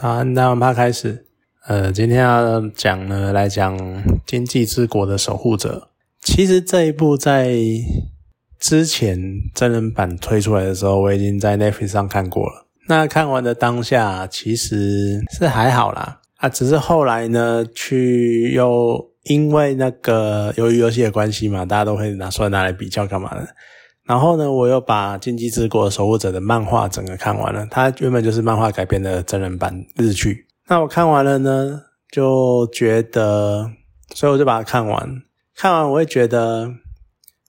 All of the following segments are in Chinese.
好，那我们怕开始。呃，今天要讲呢，来讲《经济之国的守护者》。其实这一部在之前真人版推出来的时候，我已经在 Netflix 上看过了。那看完的当下，其实是还好啦。啊，只是后来呢，去又因为那个由于游戏的关系嘛，大家都会拿出来拿来比较干嘛的。然后呢，我又把《禁忌之国守护者》的漫画整个看完了。它原本就是漫画改编的真人版日剧。那我看完了呢，就觉得，所以我就把它看完。看完我会觉得，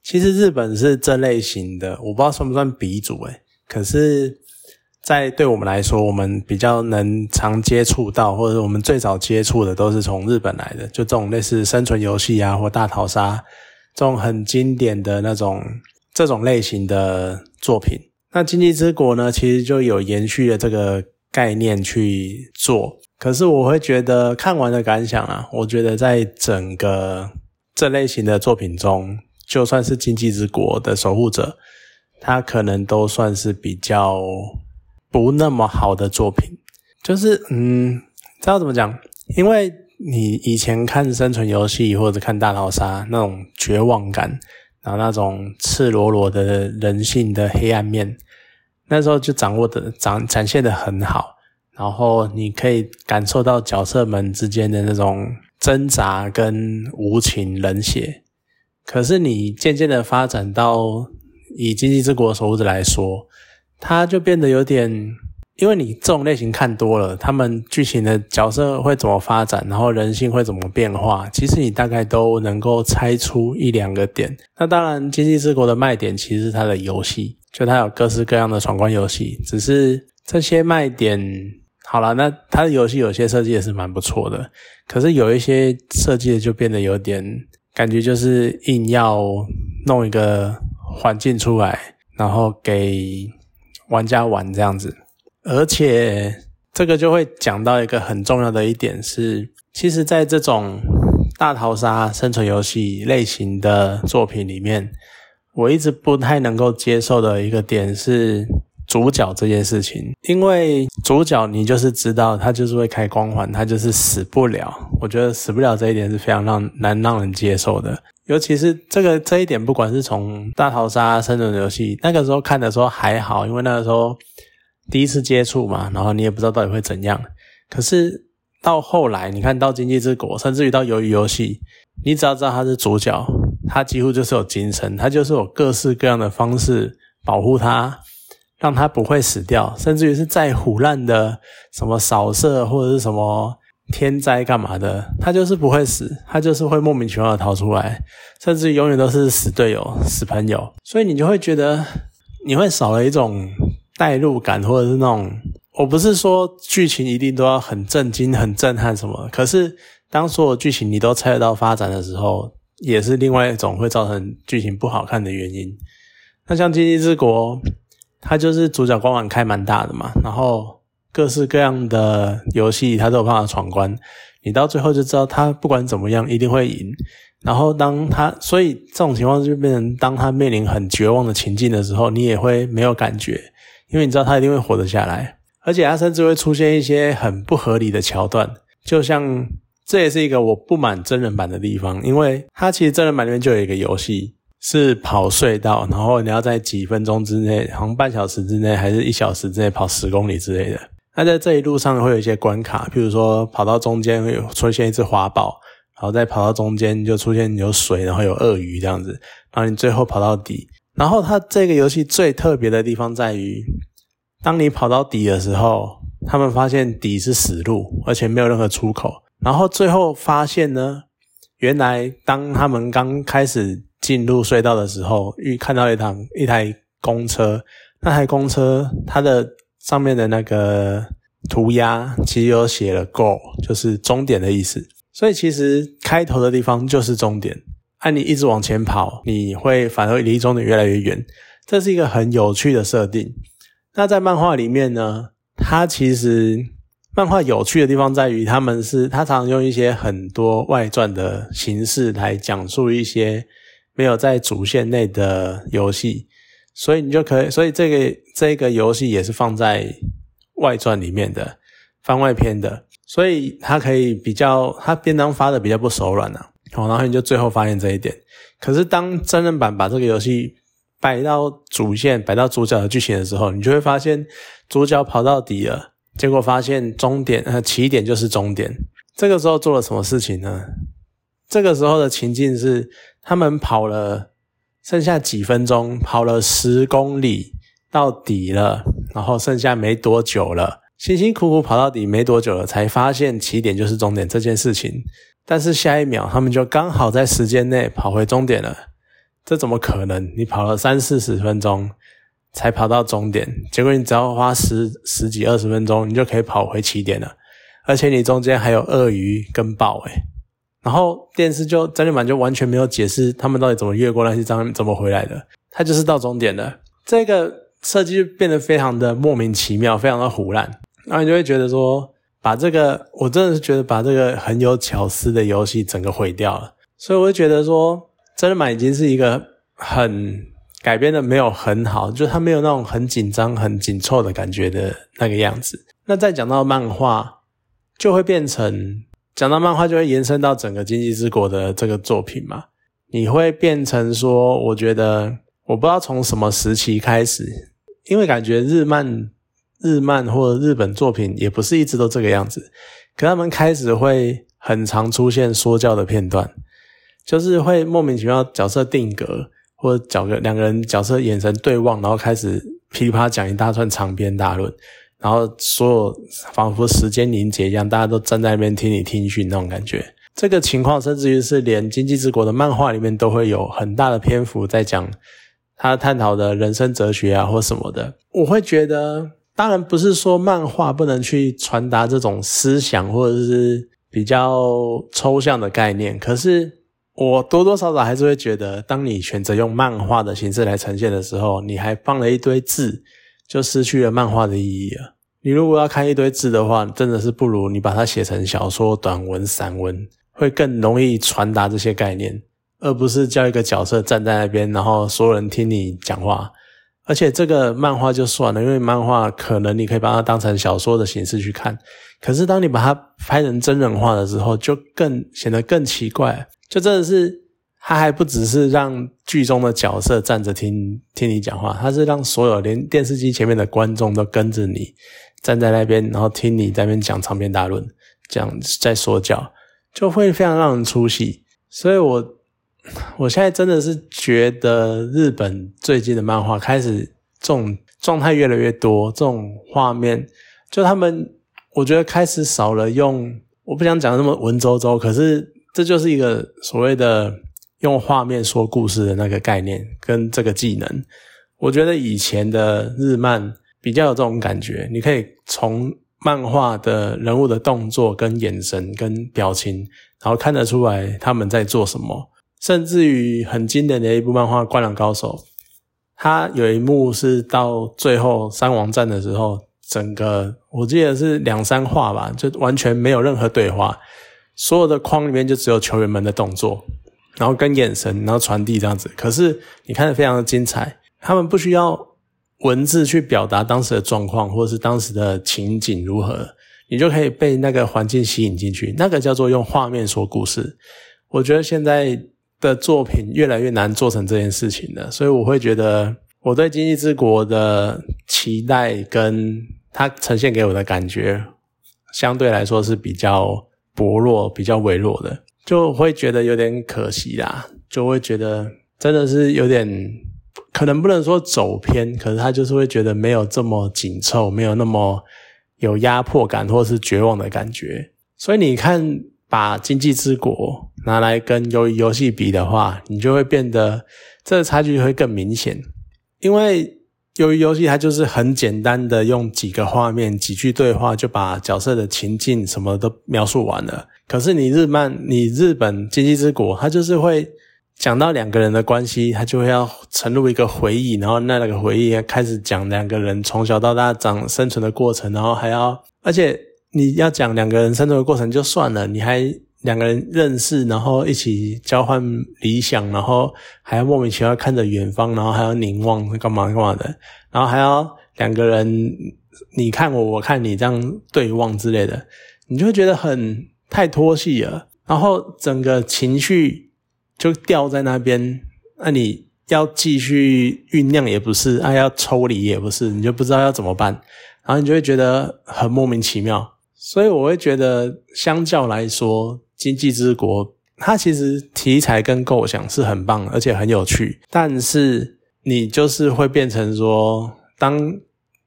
其实日本是这类型的，我不知道算不算鼻祖诶。可是，在对我们来说，我们比较能常接触到，或者我们最早接触的，都是从日本来的，就这种类似生存游戏啊，或大逃杀这种很经典的那种。这种类型的作品，那《经济之国》呢，其实就有延续了这个概念去做。可是我会觉得看完的感想啊，我觉得在整个这类型的作品中，就算是《经济之国》的守护者，它可能都算是比较不那么好的作品。就是嗯，知道怎么讲？因为你以前看生存游戏或者看大逃杀那种绝望感。然后那种赤裸裸的人性的黑暗面，那时候就掌握的展展现的很好，然后你可以感受到角色们之间的那种挣扎跟无情冷血。可是你渐渐的发展到以经济之国守护者来说，它就变得有点。因为你这种类型看多了，他们剧情的角色会怎么发展，然后人性会怎么变化，其实你大概都能够猜出一两个点。那当然，《经济之国》的卖点其实是它的游戏，就它有各式各样的闯关游戏。只是这些卖点好了，那它的游戏有些设计也是蛮不错的，可是有一些设计的就变得有点感觉就是硬要弄一个环境出来，然后给玩家玩这样子。而且这个就会讲到一个很重要的一点是，其实，在这种大逃杀生存游戏类型的作品里面，我一直不太能够接受的一个点是主角这件事情。因为主角你就是知道他就是会开光环，他就是死不了。我觉得死不了这一点是非常让难让人接受的。尤其是这个这一点，不管是从大逃杀生存游戏那个时候看的时候还好，因为那个时候。第一次接触嘛，然后你也不知道到底会怎样。可是到后来，你看到《经济之国》，甚至于到《鱿鱼游戏》，你只要知道他是主角，他几乎就是有精神，他就是有各式各样的方式保护他，让他不会死掉。甚至于是再虎烂的什么扫射或者是什么天灾干嘛的，他就是不会死，他就是会莫名其妙的逃出来，甚至永远都是死队友、死朋友。所以你就会觉得，你会少了一种。代入感，或者是那种，我不是说剧情一定都要很震惊、很震撼什么，可是当所有剧情你都猜得到发展的时候，也是另外一种会造成剧情不好看的原因。那像《经济之国》，它就是主角光环开蛮大的嘛，然后各式各样的游戏它都有办法闯关，你到最后就知道他不管怎么样一定会赢。然后当他，所以这种情况就变成，当他面临很绝望的情境的时候，你也会没有感觉。因为你知道他一定会活得下来，而且他甚至会出现一些很不合理的桥段，就像这也是一个我不满真人版的地方，因为它其实真人版里面就有一个游戏是跑隧道，然后你要在几分钟之内，好像半小时之内还是一小时之内跑十公里之类的。那在这一路上会有一些关卡，譬如说跑到中间会有出现一只花豹，然后再跑到中间就出现有水，然后有鳄鱼这样子，然后你最后跑到底。然后它这个游戏最特别的地方在于，当你跑到底的时候，他们发现底是死路，而且没有任何出口。然后最后发现呢，原来当他们刚开始进入隧道的时候，遇看到一趟一台公车，那台公车它的上面的那个涂鸦其实有写了 “go”，就是终点的意思。所以其实开头的地方就是终点。按你一直往前跑，你会反而离终点越来越远。这是一个很有趣的设定。那在漫画里面呢，它其实漫画有趣的地方在于，他们是他常用一些很多外传的形式来讲述一些没有在主线内的游戏，所以你就可以，所以这个这个游戏也是放在外传里面的。番外篇的，所以它可以比较，它便当发的比较不手软啊。好，然后你就最后发现这一点。可是当真人版把这个游戏摆到主线、摆到主角的剧情的时候，你就会发现主角跑到底了，结果发现终点呃起点就是终点。这个时候做了什么事情呢？这个时候的情境是他们跑了剩下几分钟，跑了十公里到底了，然后剩下没多久了，辛辛苦苦跑到底没多久了，才发现起点就是终点这件事情。但是下一秒，他们就刚好在时间内跑回终点了。这怎么可能？你跑了三四十分钟才跑到终点，结果你只要花十十几二十分钟，你就可以跑回起点了。而且你中间还有鳄鱼跟豹，诶然后电视就真人版就完全没有解释他们到底怎么越过那些障碍，怎么回来的。他就是到终点了。这个设计就变得非常的莫名其妙，非常的胡乱。然后你就会觉得说。把这个，我真的是觉得把这个很有巧思的游戏整个毁掉了，所以我会觉得说，真人版已经是一个很改编的没有很好，就它没有那种很紧张、很紧凑的感觉的那个样子。那再讲到漫画，就会变成讲到漫画就会延伸到整个《经济之国》的这个作品嘛？你会变成说，我觉得我不知道从什么时期开始，因为感觉日漫。日漫或者日本作品也不是一直都这个样子，可他们开始会很常出现说教的片段，就是会莫名其妙角色定格，或者角个两个人角色眼神对望，然后开始噼里啪啦讲一大串长篇大论，然后所有仿佛时间凝结一样，大家都站在那边听你听训那种感觉。这个情况甚至于是连《经济之国》的漫画里面都会有很大的篇幅在讲他探讨的人生哲学啊或什么的，我会觉得。当然不是说漫画不能去传达这种思想或者是比较抽象的概念，可是我多多少少还是会觉得，当你选择用漫画的形式来呈现的时候，你还放了一堆字，就失去了漫画的意义了。你如果要看一堆字的话，真的是不如你把它写成小说、短文、散文，会更容易传达这些概念，而不是叫一个角色站在那边，然后所有人听你讲话。而且这个漫画就算了，因为漫画可能你可以把它当成小说的形式去看。可是当你把它拍成真人化的时候，就更显得更奇怪。就真的是，他还不只是让剧中的角色站着听听你讲话，他是让所有连电视机前面的观众都跟着你站在那边，然后听你在那边讲长篇大论，这样在说教，就会非常让人出戏。所以我。我现在真的是觉得日本最近的漫画开始这种状态越来越多，这种画面就他们，我觉得开始少了用，我不想讲那么文绉绉，可是这就是一个所谓的用画面说故事的那个概念跟这个技能。我觉得以前的日漫比较有这种感觉，你可以从漫画的人物的动作跟眼神跟表情，然后看得出来他们在做什么。甚至于很经典的一部漫画《灌篮高手》，它有一幕是到最后三王战的时候，整个我记得是两三话吧，就完全没有任何对话，所有的框里面就只有球员们的动作，然后跟眼神，然后传递这样子。可是你看的非常的精彩，他们不需要文字去表达当时的状况或者是当时的情景如何，你就可以被那个环境吸引进去。那个叫做用画面说故事。我觉得现在。的作品越来越难做成这件事情了，所以我会觉得我对《经济之国》的期待跟它呈现给我的感觉，相对来说是比较薄弱、比较微弱的，就会觉得有点可惜啦。就会觉得真的是有点可能不能说走偏，可是他就是会觉得没有这么紧凑，没有那么有压迫感或是绝望的感觉。所以你看。把经济之国拿来跟鱿鱼游戏比的话，你就会变得这个差距会更明显。因为鱿鱼游戏它就是很简单的用几个画面、几句对话就把角色的情境什么都描述完了。可是你日漫、你日本经济之国，它就是会讲到两个人的关系，它就会要沉入一个回忆，然后那那个回忆开始讲两个人从小到大长生存的过程，然后还要而且。你要讲两个人生存的过程就算了，你还两个人认识，然后一起交换理想，然后还要莫名其妙看着远方，然后还要凝望干嘛干嘛的，然后还要两个人你看我，我看你这样对望之类的，你就会觉得很太拖戏了，然后整个情绪就掉在那边。那你要继续酝酿也不是，啊，要抽离也不是，你就不知道要怎么办，然后你就会觉得很莫名其妙。所以我会觉得，相较来说，《经济之国》它其实题材跟构想是很棒，而且很有趣，但是你就是会变成说，当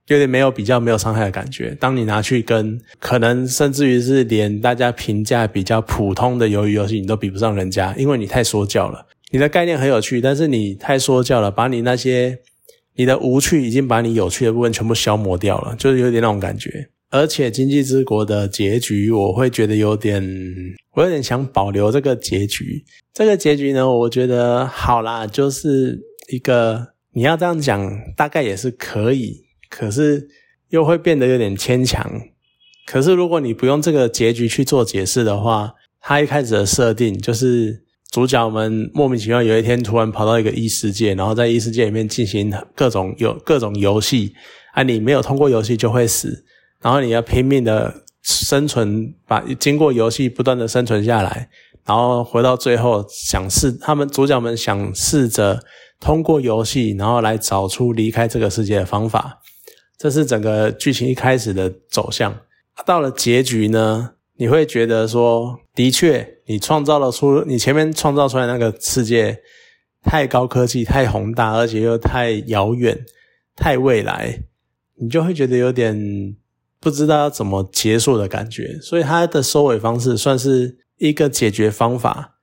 有点没有比较、没有伤害的感觉。当你拿去跟可能甚至于是连大家评价比较普通的鱿鱼游戏，你都比不上人家，因为你太说教了。你的概念很有趣，但是你太说教了，把你那些你的无趣已经把你有趣的部分全部消磨掉了，就是有点那种感觉。而且《经济之国》的结局，我会觉得有点，我有点想保留这个结局。这个结局呢，我觉得好啦，就是一个你要这样讲，大概也是可以，可是又会变得有点牵强。可是如果你不用这个结局去做解释的话，它一开始的设定就是主角们莫名其妙有一天突然跑到一个异世界，然后在异世界里面进行各种有各种游戏，啊，你没有通过游戏就会死。然后你要拼命的生存，把经过游戏不断的生存下来，然后回到最后想试，他们主角们想试着通过游戏，然后来找出离开这个世界的方法。这是整个剧情一开始的走向。到了结局呢，你会觉得说，的确，你创造了出你前面创造出来那个世界太高科技、太宏大，而且又太遥远、太未来，你就会觉得有点。不知道要怎么结束的感觉，所以它的收尾方式算是一个解决方法，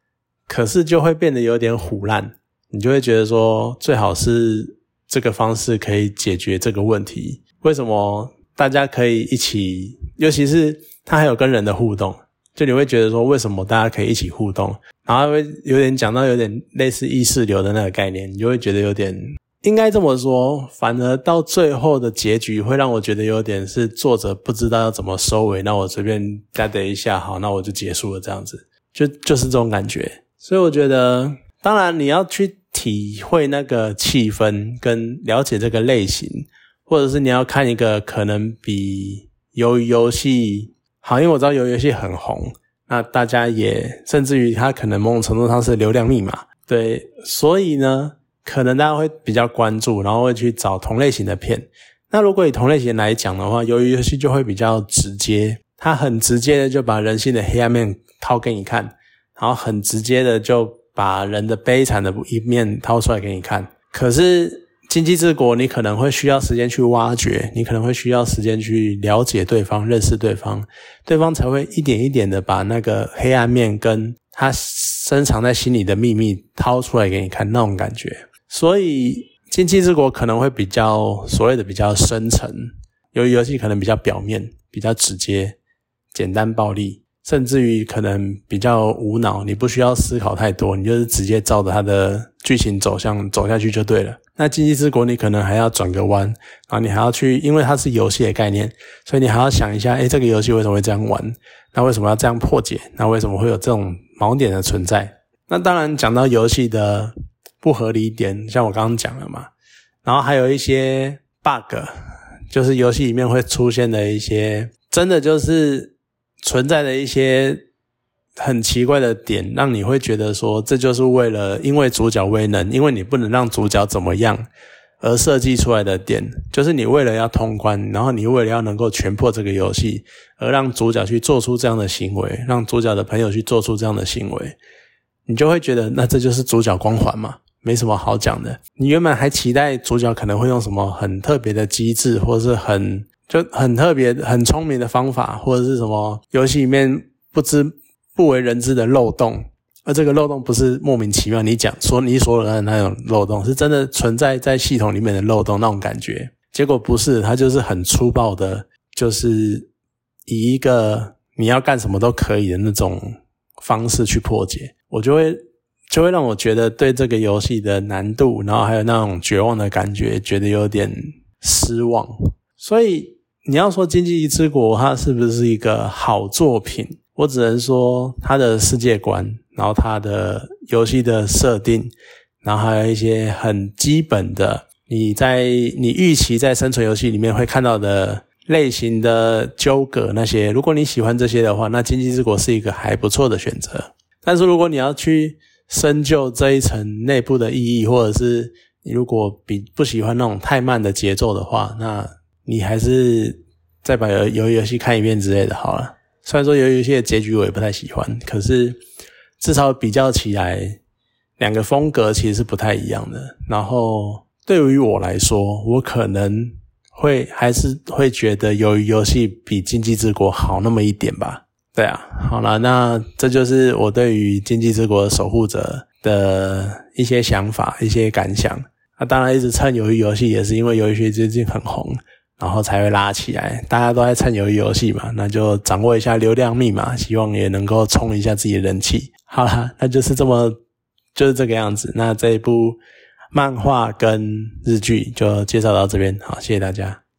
可是就会变得有点虎烂，你就会觉得说最好是这个方式可以解决这个问题。为什么大家可以一起？尤其是它还有跟人的互动，就你会觉得说为什么大家可以一起互动？然后会有点讲到有点类似意识流的那个概念，你就会觉得有点。应该这么说，反而到最后的结局会让我觉得有点是作者不知道要怎么收尾，那我随便加点一下，好，那我就结束了，这样子，就就是这种感觉。所以我觉得，当然你要去体会那个气氛，跟了解这个类型，或者是你要看一个可能比鱿鱼游戏好，因为我知道鱿鱼游戏很红，那大家也甚至于它可能某种程度上是流量密码，对，所以呢。可能大家会比较关注，然后会去找同类型的片。那如果以同类型来讲的话，鱿鱼游戏就会比较直接，它很直接的就把人性的黑暗面掏给你看，然后很直接的就把人的悲惨的一面掏出来给你看。可是《经济之国》，你可能会需要时间去挖掘，你可能会需要时间去了解对方、认识对方，对方才会一点一点的把那个黑暗面跟他深藏在心里的秘密掏出来给你看，那种感觉。所以《经济之国》可能会比较所谓的比较深层，由于游戏可能比较表面、比较直接、简单暴力，甚至于可能比较无脑，你不需要思考太多，你就是直接照着它的剧情走向走下去就对了。那《经济之国》你可能还要转个弯，然后你还要去，因为它是游戏的概念，所以你还要想一下，哎，这个游戏为什么会这样玩？那为什么要这样破解？那为什么会有这种盲点的存在？那当然讲到游戏的。不合理点，像我刚刚讲了嘛，然后还有一些 bug，就是游戏里面会出现的一些，真的就是存在的一些很奇怪的点，让你会觉得说，这就是为了因为主角威能，因为你不能让主角怎么样而设计出来的点，就是你为了要通关，然后你为了要能够全破这个游戏，而让主角去做出这样的行为，让主角的朋友去做出这样的行为，你就会觉得，那这就是主角光环嘛。没什么好讲的。你原本还期待主角可能会用什么很特别的机制，或者是很就很特别、很聪明的方法，或者是什么游戏里面不知不为人知的漏洞。而这个漏洞不是莫名其妙，你讲说你所有的那种漏洞，是真的存在在系统里面的漏洞那种感觉。结果不是，它就是很粗暴的，就是以一个你要干什么都可以的那种方式去破解。我就会。就会让我觉得对这个游戏的难度，然后还有那种绝望的感觉，觉得有点失望。所以你要说《经济之国》它是不是一个好作品？我只能说它的世界观，然后它的游戏的设定，然后还有一些很基本的你在你预期在生存游戏里面会看到的类型的纠葛那些，如果你喜欢这些的话，那《经济之国》是一个还不错的选择。但是如果你要去深究这一层内部的意义，或者是如果比不喜欢那种太慢的节奏的话，那你还是再把游游游戏看一遍之类的好了。虽然说游游戏的结局我也不太喜欢，可是至少比较起来，两个风格其实是不太一样的。然后对于我来说，我可能会还是会觉得游游戏比经济之国好那么一点吧。对啊，好了，那这就是我对于经济之国守护者的一些想法、一些感想。那当然，一直蹭鱿鱼游戏也是因为鱿鱼游戏最近很红，然后才会拉起来。大家都在蹭鱿鱼游戏嘛，那就掌握一下流量密码，希望也能够冲一下自己的人气。好了，那就是这么就是这个样子。那这一部漫画跟日剧就介绍到这边，好，谢谢大家。